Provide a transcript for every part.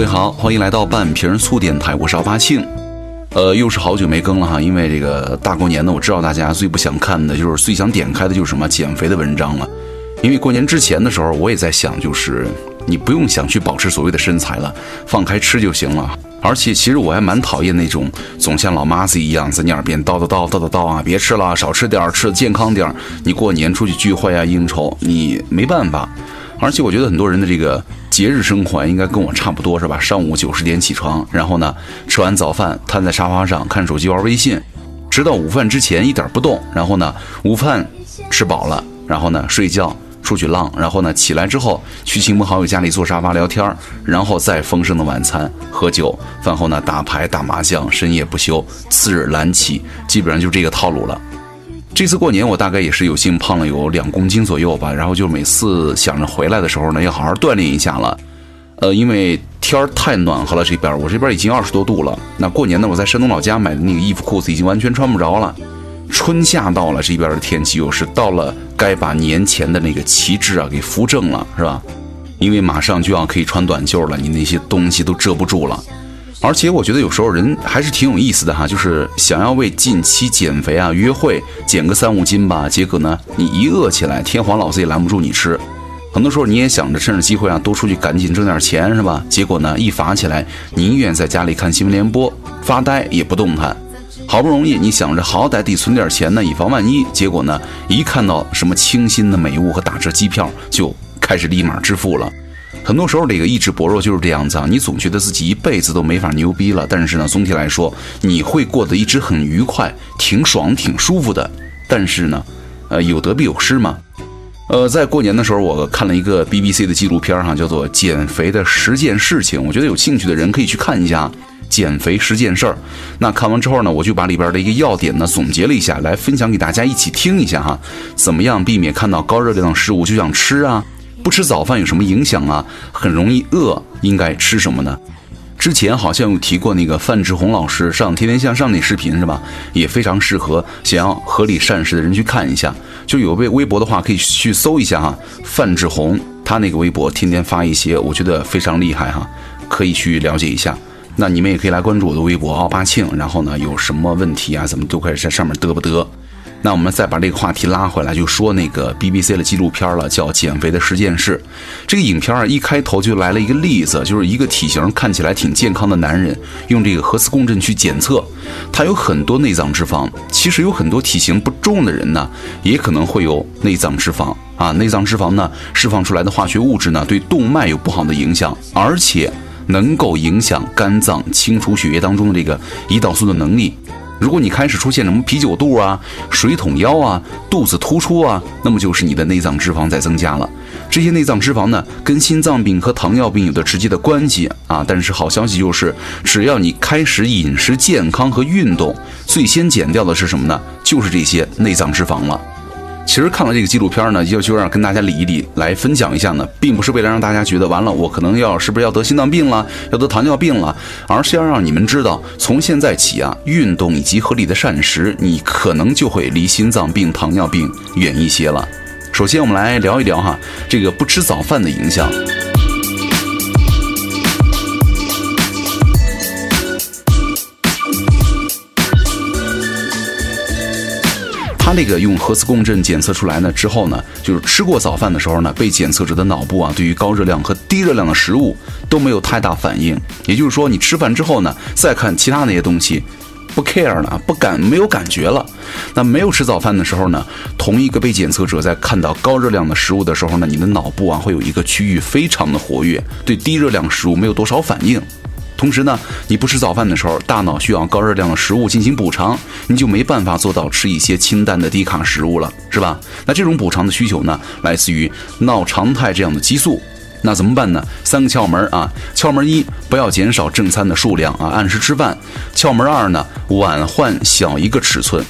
各位好，欢迎来到半瓶醋电台，我是奥巴庆。呃，又是好久没更了哈，因为这个大过年的，我知道大家最不想看的就是最想点开的就是什么减肥的文章了。因为过年之前的时候，我也在想，就是你不用想去保持所谓的身材了，放开吃就行了。而且其实我还蛮讨厌那种总像老妈子一样在你耳边叨叨叨叨叨叨啊，别吃了，少吃点，吃的健康点。你过年出去聚会啊、应酬，你没办法。而且我觉得很多人的这个节日生活应该跟我差不多，是吧？上午九十点起床，然后呢吃完早饭，瘫在沙发上看手机玩微信，直到午饭之前一点不动。然后呢午饭吃饱了，然后呢睡觉，出去浪，然后呢起来之后去亲朋好友家里坐沙发聊天，然后再丰盛的晚餐喝酒，饭后呢打牌打麻将，深夜不休，次日懒起，基本上就这个套路了。这次过年我大概也是有幸胖了有两公斤左右吧，然后就每次想着回来的时候呢，要好好锻炼一下了。呃，因为天儿太暖和了，这边我这边已经二十多度了。那过年呢，我在山东老家买的那个衣服裤子已经完全穿不着了。春夏到了，这边的天气又是到了该把年前的那个旗帜啊给扶正了，是吧？因为马上就要可以穿短袖了，你那些东西都遮不住了。而且我觉得有时候人还是挺有意思的哈，就是想要为近期减肥啊、约会减个三五斤吧，结果呢，你一饿起来，天皇老子也拦不住你吃。很多时候你也想着趁着机会啊，多出去赶紧挣点钱是吧？结果呢，一罚起来，宁愿在家里看新闻联播发呆也不动弹。好不容易你想着好歹得存点钱呢，以防万一，结果呢，一看到什么清新的美物和打折机票，就开始立马支付了。很多时候，这个意志薄弱就是这样子啊！你总觉得自己一辈子都没法牛逼了，但是呢，总体来说，你会过得一直很愉快、挺爽、挺舒服的。但是呢，呃，有得必有失嘛。呃，在过年的时候，我看了一个 BBC 的纪录片哈，叫做《减肥的十件事情》，我觉得有兴趣的人可以去看一下《减肥十件事儿》。那看完之后呢，我就把里边的一个要点呢总结了一下，来分享给大家一起听一下哈。怎么样避免看到高热量的食物就想吃啊？不吃早饭有什么影响啊？很容易饿，应该吃什么呢？之前好像有提过那个范志红老师上《天天向上》那视频是吧？也非常适合想要合理膳食的人去看一下。就有微微博的话，可以去搜一下哈。范志红他那个微博天天发一些，我觉得非常厉害哈，可以去了解一下。那你们也可以来关注我的微博奥巴庆，然后呢，有什么问题啊，怎么都可以在上面嘚不嘚。那我们再把这个话题拉回来，就说那个 BBC 的纪录片了，叫《减肥的十件事》。这个影片啊，一开头就来了一个例子，就是一个体型看起来挺健康的男人，用这个核磁共振去检测，他有很多内脏脂肪。其实有很多体型不重的人呢，也可能会有内脏脂肪啊。内脏脂肪呢，释放出来的化学物质呢，对动脉有不好的影响，而且能够影响肝脏清除血液当中的这个胰岛素的能力。如果你开始出现什么啤酒肚啊、水桶腰啊、肚子突出啊，那么就是你的内脏脂肪在增加了。这些内脏脂肪呢，跟心脏病和糖尿病有着直接的关系啊。但是好消息就是，只要你开始饮食健康和运动，最先减掉的是什么呢？就是这些内脏脂肪了。其实看了这个纪录片呢，就就让跟大家理一理，来分享一下呢，并不是为了让大家觉得完了，我可能要是不是要得心脏病了，要得糖尿病了，而是要让你们知道，从现在起啊，运动以及合理的膳食，你可能就会离心脏病、糖尿病远一些了。首先，我们来聊一聊哈，这个不吃早饭的影响。他那个用核磁共振检测出来呢之后呢，就是吃过早饭的时候呢，被检测者的脑部啊，对于高热量和低热量的食物都没有太大反应。也就是说，你吃饭之后呢，再看其他那些东西，不 care 了，不感没有感觉了。那没有吃早饭的时候呢，同一个被检测者在看到高热量的食物的时候呢，你的脑部啊会有一个区域非常的活跃，对低热量食物没有多少反应。同时呢，你不吃早饭的时候，大脑需要高热量的食物进行补偿，你就没办法做到吃一些清淡的低卡食物了，是吧？那这种补偿的需求呢，来自于脑常态这样的激素。那怎么办呢？三个窍门啊，窍门一，不要减少正餐的数量啊，按时吃饭。窍门二呢，碗换小一个尺寸。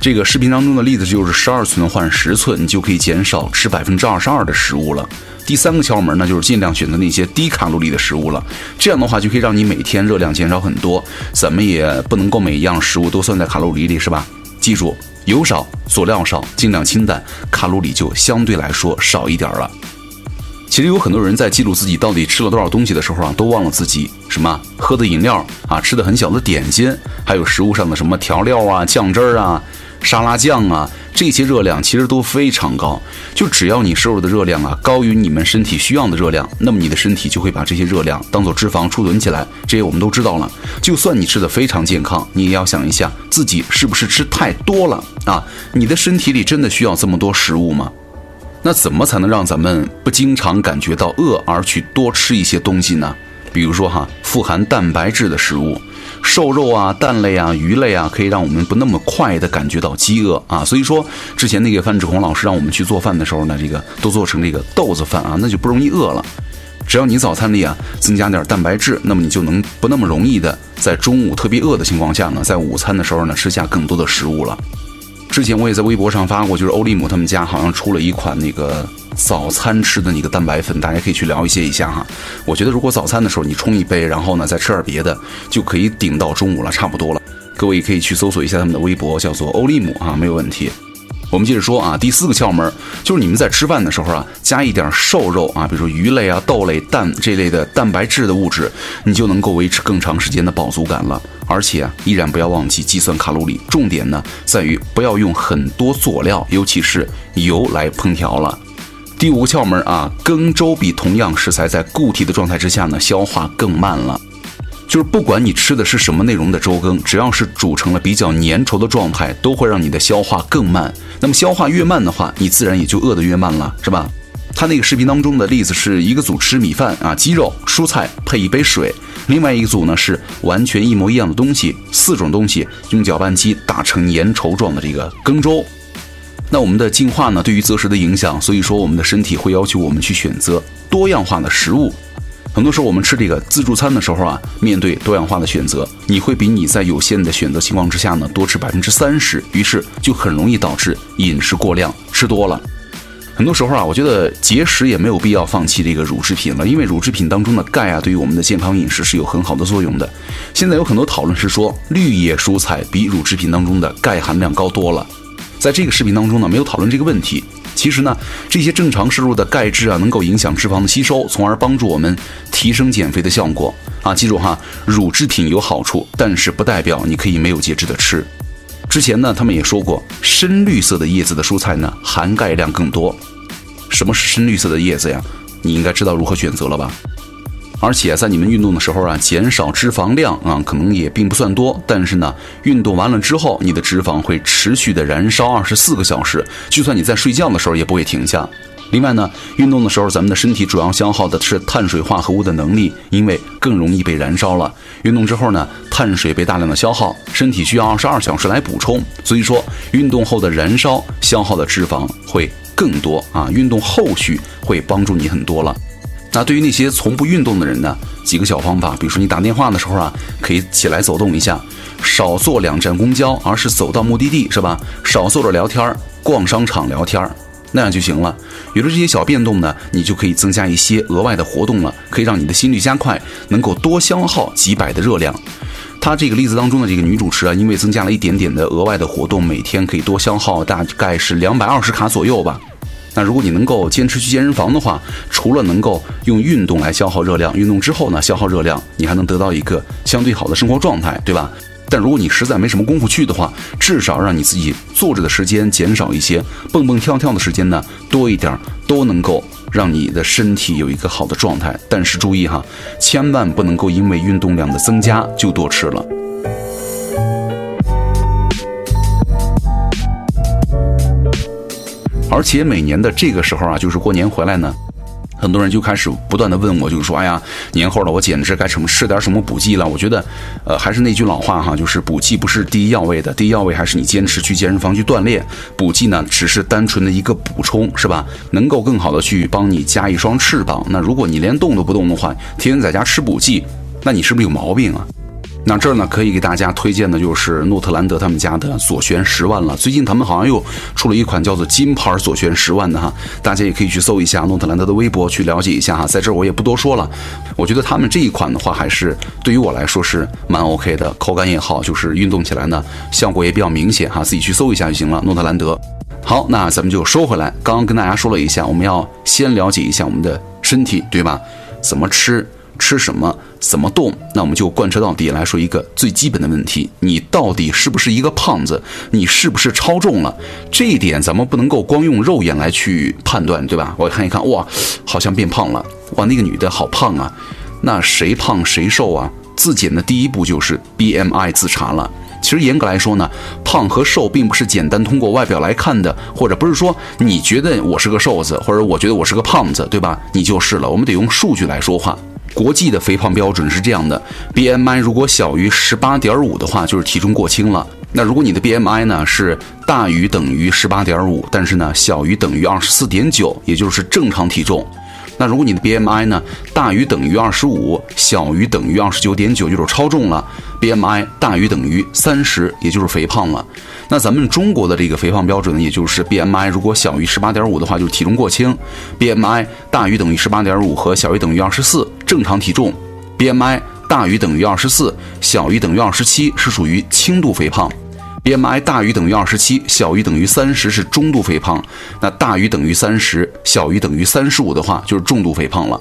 这个视频当中的例子就是十二寸换十寸，你就可以减少吃百分之二十二的食物了。第三个窍门呢，就是尽量选择那些低卡路里的食物了。这样的话，就可以让你每天热量减少很多。怎么也不能够每一样食物都算在卡路里里，是吧？记住，油少，佐料少，尽量清淡，卡路里就相对来说少一点了。其实有很多人在记录自己到底吃了多少东西的时候啊，都忘了自己什么喝的饮料啊，吃的很小的点心，还有食物上的什么调料啊、酱汁儿啊、沙拉酱啊，这些热量其实都非常高。就只要你摄入的热量啊高于你们身体需要的热量，那么你的身体就会把这些热量当做脂肪储存起来。这些我们都知道了。就算你吃的非常健康，你也要想一下自己是不是吃太多了啊？你的身体里真的需要这么多食物吗？那怎么才能让咱们不经常感觉到饿而去多吃一些东西呢？比如说哈，富含蛋白质的食物，瘦肉啊、蛋类啊、鱼类啊，可以让我们不那么快的感觉到饥饿啊。所以说，之前那个范志红老师让我们去做饭的时候呢，这个都做成这个豆子饭啊，那就不容易饿了。只要你早餐里啊增加点蛋白质，那么你就能不那么容易的在中午特别饿的情况下呢，在午餐的时候呢吃下更多的食物了。之前我也在微博上发过，就是欧利姆他们家好像出了一款那个早餐吃的那个蛋白粉，大家可以去了解一下哈。我觉得如果早餐的时候你冲一杯，然后呢再吃点别的，就可以顶到中午了，差不多了。各位可以去搜索一下他们的微博，叫做欧利姆啊，没有问题。我们接着说啊，第四个窍门就是你们在吃饭的时候啊，加一点瘦肉啊，比如说鱼类啊、豆类、蛋这类的蛋白质的物质，你就能够维持更长时间的饱足感了。而且啊，依然不要忘记计算卡路里，重点呢在于不要用很多佐料，尤其是油来烹调了。第五个窍门啊，羹粥比同样食材在固体的状态之下呢，消化更慢了。就是不管你吃的是什么内容的粥羹，只要是煮成了比较粘稠的状态，都会让你的消化更慢。那么消化越慢的话，你自然也就饿得越慢了，是吧？他那个视频当中的例子是一个组吃米饭啊，鸡肉、蔬菜配一杯水；另外一个组呢是完全一模一样的东西，四种东西用搅拌机打成粘稠状的这个羹粥。那我们的进化呢，对于择食的影响，所以说我们的身体会要求我们去选择多样化的食物。很多时候我们吃这个自助餐的时候啊，面对多样化的选择，你会比你在有限的选择情况之下呢多吃百分之三十，于是就很容易导致饮食过量，吃多了。很多时候啊，我觉得节食也没有必要放弃这个乳制品了，因为乳制品当中的钙啊，对于我们的健康饮食是有很好的作用的。现在有很多讨论是说，绿叶蔬菜比乳制品当中的钙含量高多了。在这个视频当中呢，没有讨论这个问题。其实呢，这些正常摄入的钙质啊，能够影响脂肪的吸收，从而帮助我们提升减肥的效果啊。记住哈，乳制品有好处，但是不代表你可以没有节制的吃。之前呢，他们也说过，深绿色的叶子的蔬菜呢，含钙量更多。什么是深绿色的叶子呀？你应该知道如何选择了吧？而且在你们运动的时候啊，减少脂肪量啊，可能也并不算多。但是呢，运动完了之后，你的脂肪会持续的燃烧二十四个小时，就算你在睡觉的时候也不会停下。另外呢，运动的时候，咱们的身体主要消耗的是碳水化合物的能力，因为更容易被燃烧了。运动之后呢，碳水被大量的消耗，身体需要二十二小时来补充，所以说运动后的燃烧消耗的脂肪会更多啊。运动后续会帮助你很多了。那对于那些从不运动的人呢，几个小方法，比如说你打电话的时候啊，可以起来走动一下，少坐两站公交，而是走到目的地，是吧？少坐着聊天儿，逛商场聊天儿，那样就行了。有了这些小变动呢，你就可以增加一些额外的活动了，可以让你的心率加快，能够多消耗几百的热量。他这个例子当中的这个女主持啊，因为增加了一点点的额外的活动，每天可以多消耗大概是两百二十卡左右吧。那如果你能够坚持去健身房的话，除了能够用运动来消耗热量，运动之后呢消耗热量，你还能得到一个相对好的生活状态，对吧？但如果你实在没什么功夫去的话，至少让你自己坐着的时间减少一些，蹦蹦跳跳的时间呢多一点，都能够让你的身体有一个好的状态。但是注意哈，千万不能够因为运动量的增加就多吃了。而且每年的这个时候啊，就是过年回来呢，很多人就开始不断的问我，就是说，哎呀，年后了，我简直该什么吃点什么补剂了？我觉得，呃，还是那句老话哈，就是补剂不是第一要位的，第一要位还是你坚持去健身房去锻炼，补剂呢只是单纯的一个补充，是吧？能够更好的去帮你加一双翅膀。那如果你连动都不动的话，天天在家吃补剂，那你是不是有毛病啊？那这儿呢，可以给大家推荐的就是诺特兰德他们家的左旋十万了。最近他们好像又出了一款叫做金牌左旋十万的哈，大家也可以去搜一下诺特兰德的微博去了解一下哈。在这儿我也不多说了，我觉得他们这一款的话，还是对于我来说是蛮 OK 的，口感也好，就是运动起来呢效果也比较明显哈。自己去搜一下就行了。诺特兰德。好，那咱们就说回来，刚刚跟大家说了一下，我们要先了解一下我们的。身体，对吧？怎么吃，吃什么，怎么动？那我们就贯彻到底来说一个最基本的问题：你到底是不是一个胖子？你是不是超重了？这一点咱们不能够光用肉眼来去判断，对吧？我看一看，哇，好像变胖了，哇，那个女的好胖啊，那谁胖谁瘦啊？自检的第一步就是 BMI 自查了。其实严格来说呢，胖和瘦并不是简单通过外表来看的，或者不是说你觉得我是个瘦子，或者我觉得我是个胖子，对吧？你就是了。我们得用数据来说话。国际的肥胖标准是这样的：BMI 如果小于十八点五的话，就是体重过轻了。那如果你的 BMI 呢是大于等于十八点五，但是呢小于等于二十四点九，也就是正常体重。那如果你的 BMI 呢大于等于二十五，小于等于二十九点九，就是超重了；BMI 大于等于三十，也就是肥胖了。那咱们中国的这个肥胖标准呢，也就是 BMI 如果小于十八点五的话，就是体重过轻；BMI 大于等于十八点五和小于等于二十四，正常体重；BMI 大于等于二十四，小于等于二十七，是属于轻度肥胖。BMI 大于等于二十七，小于等于三十是中度肥胖，那大于等于三十，小于等于三十五的话就是重度肥胖了。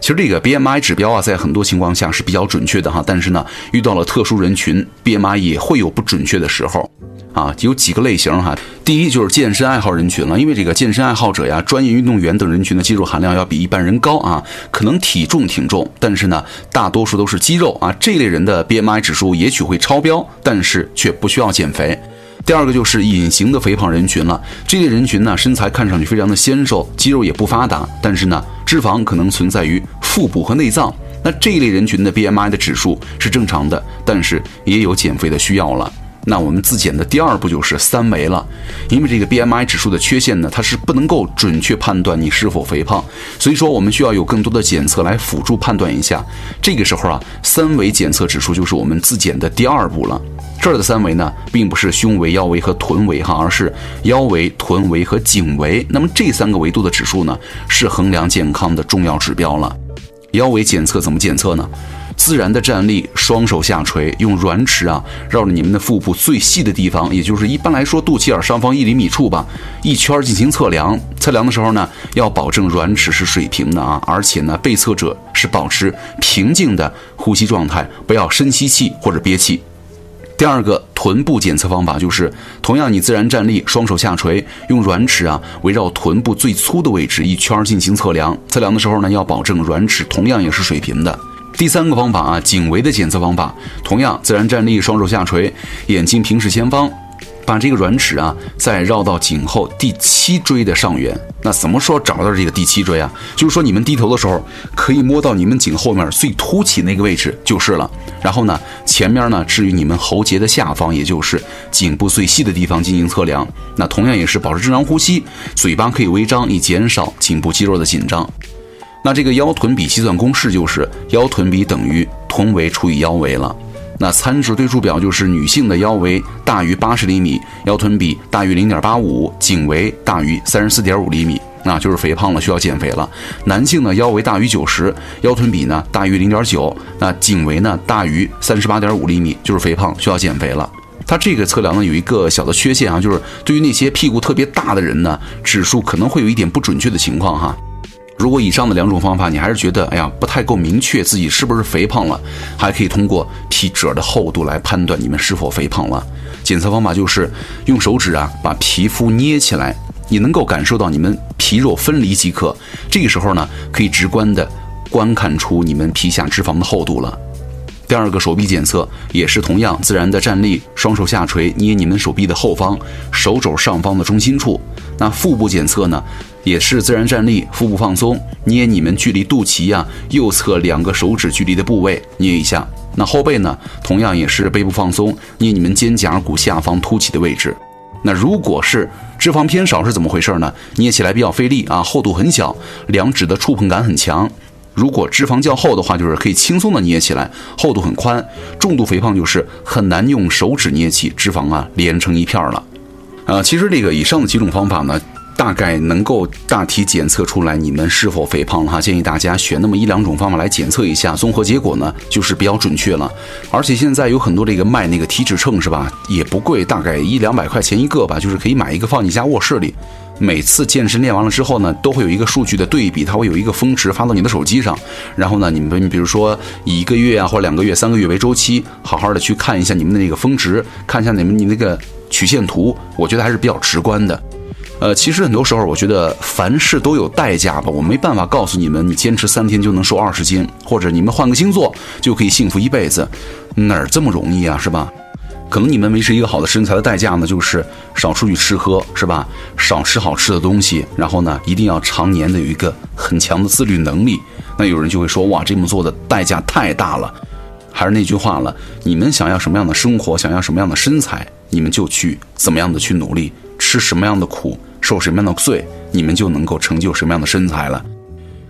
其实这个 BMI 指标啊，在很多情况下是比较准确的哈，但是呢，遇到了特殊人群，BMI 也会有不准确的时候。啊，有几个类型哈。第一就是健身爱好人群了，因为这个健身爱好者呀、专业运动员等人群的肌肉含量要比一般人高啊，可能体重挺重，但是呢，大多数都是肌肉啊。这类人的 BMI 指数也许会超标，但是却不需要减肥。第二个就是隐形的肥胖人群了，这类人群呢，身材看上去非常的纤瘦，肌肉也不发达，但是呢，脂肪可能存在于腹部和内脏。那这一类人群的 BMI 的指数是正常的，但是也有减肥的需要了。那我们自检的第二步就是三维了，因为这个 BMI 指数的缺陷呢，它是不能够准确判断你是否肥胖，所以说我们需要有更多的检测来辅助判断一下。这个时候啊，三维检测指数就是我们自检的第二步了。这儿的三维呢，并不是胸围、腰围和臀围哈，而是腰围、臀围和颈围。那么这三个维度的指数呢，是衡量健康的重要指标了。腰围检测怎么检测呢？自然的站立，双手下垂，用软尺啊绕着你们的腹部最细的地方，也就是一般来说肚脐眼上方一厘米处吧，一圈进行测量。测量的时候呢，要保证软尺是水平的啊，而且呢，被测者是保持平静的呼吸状态，不要深吸气或者憋气。第二个臀部检测方法就是，同样你自然站立，双手下垂，用软尺啊围绕臀部最粗的位置一圈进行测量。测量的时候呢，要保证软尺同样也是水平的。第三个方法啊，颈围的检测方法，同样自然站立，双手下垂，眼睛平视前方，把这个软尺啊再绕到颈后第七椎的上缘。那怎么说找到这个第七椎啊？就是说你们低头的时候，可以摸到你们颈后面最凸起那个位置就是了。然后呢，前面呢置于你们喉结的下方，也就是颈部最细的地方进行测量。那同样也是保持正常呼吸，嘴巴可以微张，以减少颈部肌肉的紧张。那这个腰臀比计算公式就是腰臀比等于臀围除以腰围了。那参数对数表就是女性的腰围大于八十厘米，腰臀比大于零点八五，颈围大于三十四点五厘米，那就是肥胖了，需要减肥了。男性呢腰围大于九十，腰臀比呢大于零点九，那颈围呢大于三十八点五厘米，就是肥胖，需要减肥了。它这个测量呢有一个小的缺陷啊，就是对于那些屁股特别大的人呢，指数可能会有一点不准确的情况哈。如果以上的两种方法你还是觉得哎呀不太够明确自己是不是肥胖了，还可以通过皮褶的厚度来判断你们是否肥胖了。检测方法就是用手指啊把皮肤捏起来，你能够感受到你们皮肉分离即可。这个时候呢可以直观的观看出你们皮下脂肪的厚度了。第二个手臂检测也是同样自然的站立，双手下垂，捏你们手臂的后方，手肘上方的中心处。那腹部检测呢？也是自然站立，腹部放松，捏你们距离肚脐呀右侧两个手指距离的部位，捏一下。那后背呢，同样也是背部放松，捏你们肩胛骨下方凸起的位置。那如果是脂肪偏少是怎么回事呢？捏起来比较费力啊，厚度很小，两指的触碰感很强。如果脂肪较厚的话，就是可以轻松的捏起来，厚度很宽。重度肥胖就是很难用手指捏起，脂肪啊连成一片了。呃，其实这个以上的几种方法呢。大概能够大体检测出来你们是否肥胖了哈。建议大家选那么一两种方法来检测一下，综合结果呢就是比较准确了。而且现在有很多这个卖那个体脂秤是吧，也不贵，大概一两百块钱一个吧，就是可以买一个放你家卧室里。每次健身练完了之后呢，都会有一个数据的对比，它会有一个峰值发到你的手机上。然后呢，你们比如说以一个月啊或者两个月、三个月为周期，好好的去看一下你们的那个峰值，看一下你们你那个曲线图，我觉得还是比较直观的。呃，其实很多时候我觉得凡事都有代价吧，我没办法告诉你们，你坚持三天就能瘦二十斤，或者你们换个星座就可以幸福一辈子，哪儿这么容易啊，是吧？可能你们维持一个好的身材的代价呢，就是少出去吃喝，是吧？少吃好吃的东西，然后呢，一定要常年的有一个很强的自律能力。那有人就会说，哇，这么做的代价太大了。还是那句话了，你们想要什么样的生活，想要什么样的身材，你们就去怎么样的去努力，吃什么样的苦，受什么样的罪，你们就能够成就什么样的身材了。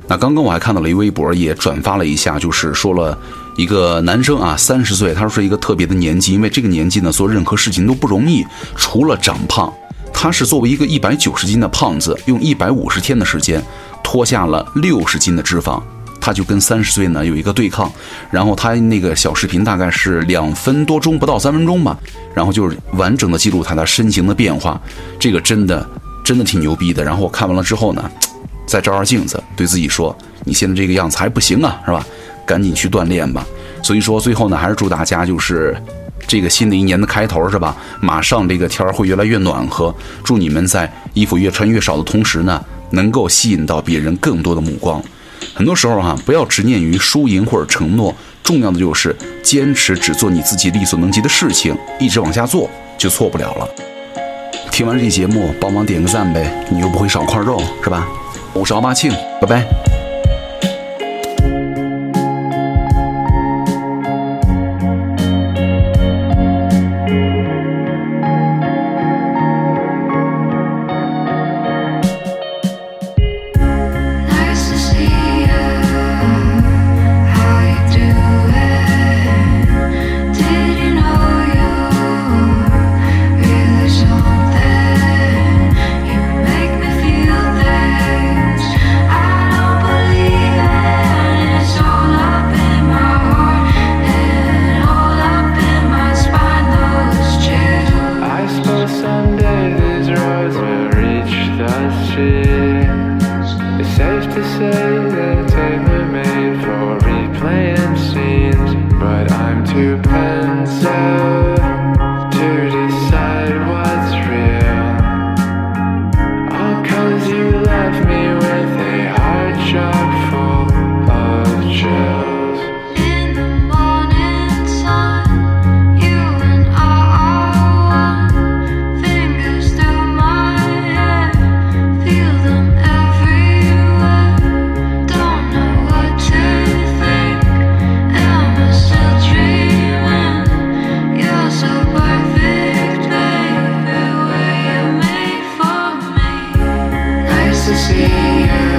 那刚刚我还看到了一微博，也转发了一下，就是说了一个男生啊，三十岁，他说是一个特别的年纪，因为这个年纪呢，做任何事情都不容易，除了长胖。他是作为一个一百九十斤的胖子，用一百五十天的时间脱下了六十斤的脂肪。他就跟三十岁呢有一个对抗，然后他那个小视频大概是两分多钟，不到三分钟吧，然后就是完整的记录他的身形的变化，这个真的真的挺牛逼的。然后我看完了之后呢，再照照镜子，对自己说：“你现在这个样子还不行啊，是吧？赶紧去锻炼吧。”所以说最后呢，还是祝大家就是这个新的一年的开头是吧？马上这个天儿会越来越暖和，祝你们在衣服越穿越少的同时呢，能够吸引到别人更多的目光。很多时候哈，不要执念于输赢或者承诺，重要的就是坚持只做你自己力所能及的事情，一直往下做就错不了了。听完这期节目，帮忙点个赞呗，你又不会少块肉是吧？我是奥巴庆，拜拜。here.